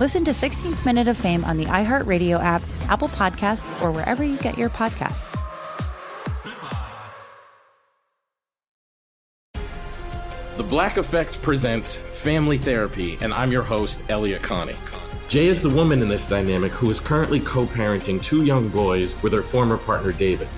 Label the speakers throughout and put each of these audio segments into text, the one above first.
Speaker 1: Listen to 16th Minute of Fame on the iHeartRadio app, Apple Podcasts, or wherever you get your podcasts.
Speaker 2: The Black Effect presents Family Therapy, and I'm your host, Elliott Connie. Jay is the woman in this dynamic who is currently co parenting two young boys with her former partner, David.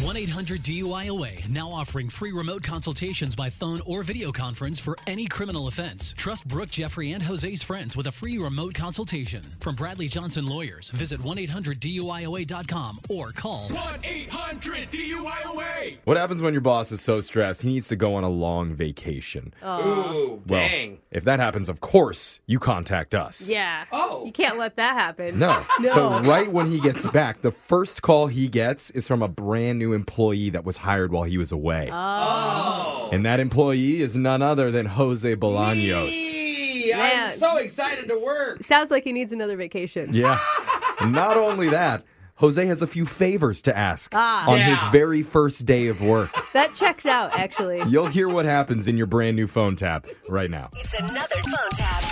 Speaker 3: 1 800 DUIOA now offering free remote consultations by phone or video conference for any criminal offense. Trust Brooke, Jeffrey, and Jose's friends with a free remote consultation. From Bradley Johnson Lawyers, visit 1 800 DUIOA.com or call
Speaker 4: 1 800 DUIOA.
Speaker 5: What happens when your boss is so stressed he needs to go on a long vacation?
Speaker 6: Oh.
Speaker 5: Well,
Speaker 6: dang.
Speaker 5: if that happens, of course, you contact us.
Speaker 6: Yeah. Oh. You can't let that happen.
Speaker 5: No. No. So right when he gets back, the first call he gets is from a brand new employee that was hired while he was away.
Speaker 6: Oh.
Speaker 5: And that employee is none other than Jose Bolaños.
Speaker 6: Gee, I'm so excited to work.
Speaker 7: Sounds like he needs another vacation.
Speaker 5: Yeah. Not only that, Jose has a few favors to ask
Speaker 7: Ah.
Speaker 5: on
Speaker 7: Yeah.
Speaker 5: his very first day of work.
Speaker 7: That checks out, actually.
Speaker 5: You'll hear what happens in your brand new phone tap right now.
Speaker 8: It's another phone tap.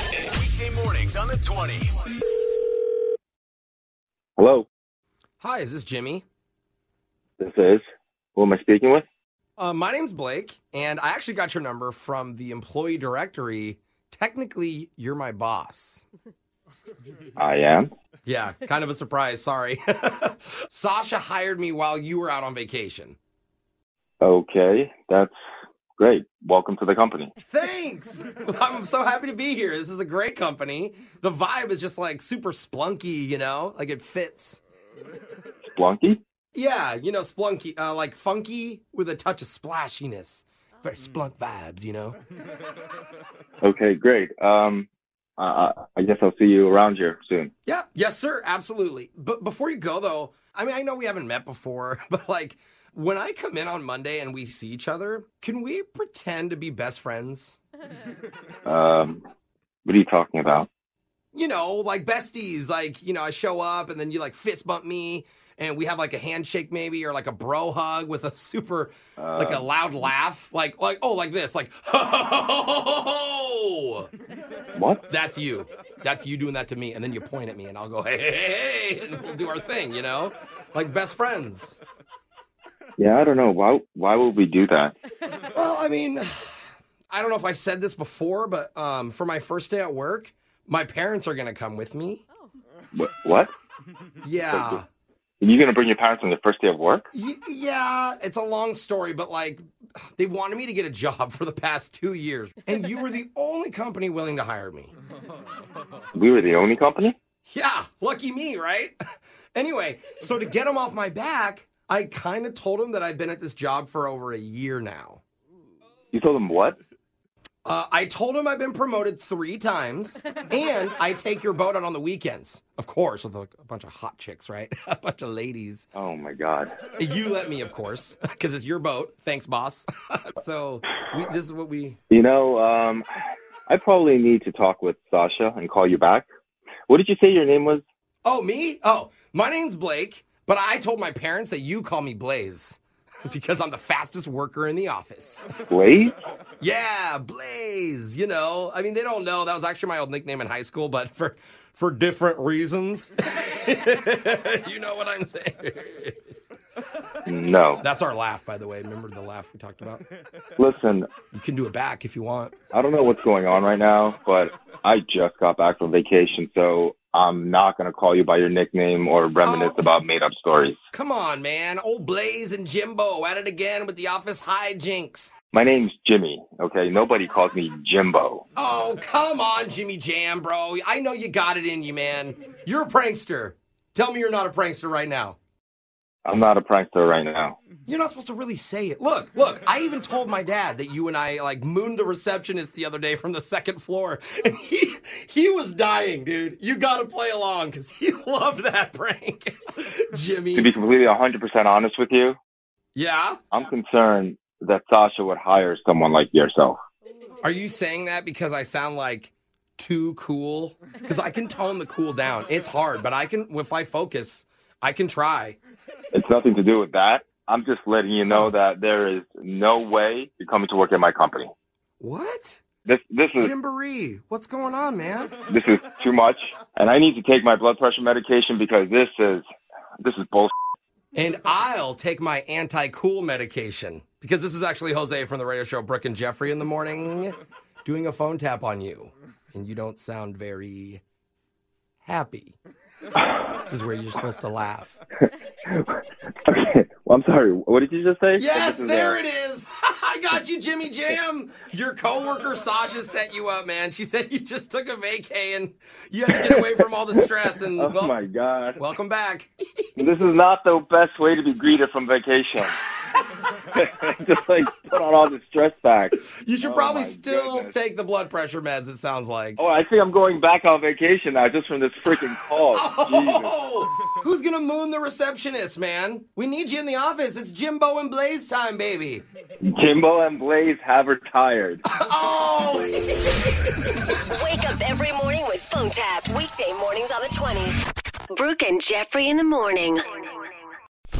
Speaker 8: Weekday mornings on the 20s.
Speaker 9: Hello,
Speaker 6: Hi, is this Jimmy?
Speaker 9: This is. Who am I speaking with?
Speaker 6: Uh, my name's Blake, and I actually got your number from the employee directory. Technically, you're my boss.
Speaker 9: I am.
Speaker 6: Yeah, kind of a surprise. Sorry. Sasha hired me while you were out on vacation.
Speaker 9: Okay, that's great. Welcome to the company.
Speaker 6: Thanks. I'm so happy to be here. This is a great company. The vibe is just like super splunky, you know, like it fits.
Speaker 9: Splunky?
Speaker 6: Yeah, you know, splunky, uh, like funky with a touch of splashiness. Very splunk vibes, you know.
Speaker 9: Okay, great. Um, uh, I guess I'll see you around here soon.
Speaker 6: Yeah, yes, sir, absolutely. But before you go, though, I mean, I know we haven't met before, but like when I come in on Monday and we see each other, can we pretend to be best friends?
Speaker 9: Um, what are you talking about?
Speaker 6: You know, like besties. Like, you know, I show up and then you like fist bump me and we have like a handshake maybe or like a bro hug with a super, like a loud laugh. Like, like, oh, like this, like,
Speaker 9: What?
Speaker 6: That's you. That's you doing that to me. And then you point at me and I'll go, hey, hey, hey, hey, and we'll do our thing, you know? Like best friends.
Speaker 9: Yeah, I don't know. Why? Why would we do that?
Speaker 6: Well, I mean, I don't know if I said this before, but um, for my first day at work, my parents are going to come with me.
Speaker 9: What? What?
Speaker 6: Yeah.
Speaker 9: Are you gonna bring your parents on the first day of work?
Speaker 6: Y- yeah, it's a long story, but like, they wanted me to get a job for the past two years, and you were the only company willing to hire me.
Speaker 9: We were the only company.
Speaker 6: Yeah, lucky me, right? anyway, so to get them off my back, I kind of told them that I've been at this job for over a year now.
Speaker 9: You told them what?
Speaker 6: Uh, I told him I've been promoted three times, and I take your boat out on the weekends, of course, with a, a bunch of hot chicks, right? a bunch of ladies.
Speaker 9: Oh my god.
Speaker 6: You let me, of course, because it's your boat. Thanks, boss. so we, this is what we.
Speaker 9: You know, um, I probably need to talk with Sasha and call you back. What did you say your name was?
Speaker 6: Oh, me? Oh, my name's Blake, but I told my parents that you call me Blaze. because I'm the fastest worker in the office.
Speaker 9: Blaze?
Speaker 6: Yeah, Blaze. You know, I mean, they don't know that was actually my old nickname in high school, but for for different reasons. you know what I'm saying?
Speaker 9: No.
Speaker 6: That's our laugh, by the way. Remember the laugh we talked about?
Speaker 9: Listen,
Speaker 6: You can do it back if you want.
Speaker 9: I don't know what's going on right now, but I just got back from vacation, so I'm not going to call you by your nickname or reminisce oh. about made up stories.
Speaker 6: Come on, man. Old Blaze and Jimbo at it again with the office hijinks.
Speaker 9: My name's Jimmy, okay? Nobody calls me Jimbo.
Speaker 6: Oh, come on, Jimmy Jam, bro. I know you got it in you, man. You're a prankster. Tell me you're not a prankster right now.
Speaker 9: I'm not a prankster right now.
Speaker 6: You're not supposed to really say it. Look, look, I even told my dad that you and I like mooned the receptionist the other day from the second floor. And he he was dying, dude. You gotta play along because he loved that prank. Jimmy.
Speaker 9: To be completely 100% honest with you,
Speaker 6: Yeah?
Speaker 9: I'm concerned that Sasha would hire someone like yourself.
Speaker 6: Are you saying that because I sound like too cool? Because I can tone the cool down. It's hard, but I can if I focus, I can try.
Speaker 9: It's nothing to do with that. I'm just letting you know that there is no way you're coming to work at my company.
Speaker 6: What?
Speaker 9: This this is
Speaker 6: Jimboree, what's going on, man?
Speaker 9: this is too much, and I need to take my blood pressure medication because this is this is bullshit.
Speaker 6: And I'll take my anti cool medication because this is actually Jose from the radio show Brooke and Jeffrey in the morning doing a phone tap on you. And you don't sound very happy. This is where you're supposed to laugh.
Speaker 9: Okay, well, I'm sorry. What did you just say?
Speaker 6: Yes, there it is. I got you, Jimmy Jam. Your coworker Sasha set you up, man. She said you just took a vacay and you had to get away from all the stress. And
Speaker 9: Oh
Speaker 6: well,
Speaker 9: my god,
Speaker 6: welcome back.
Speaker 9: this is not the best way to be greeted from vacation. just like put on all the stress back.
Speaker 6: You should
Speaker 9: Oh
Speaker 6: probably still
Speaker 9: goodness.
Speaker 6: take the blood pressure meds. It sounds like.
Speaker 9: Oh, I think I'm going back on vacation now just from this freaking call.
Speaker 6: Oh, who's gonna moon the receptionist, man? We need you in the office. It's Jimbo and Blaze time, baby.
Speaker 9: Jimbo and Blaze have retired.
Speaker 6: Oh,
Speaker 10: Wake up every morning with phone taps. Weekday mornings on the 20s. Brooke and Jeffrey in the morning.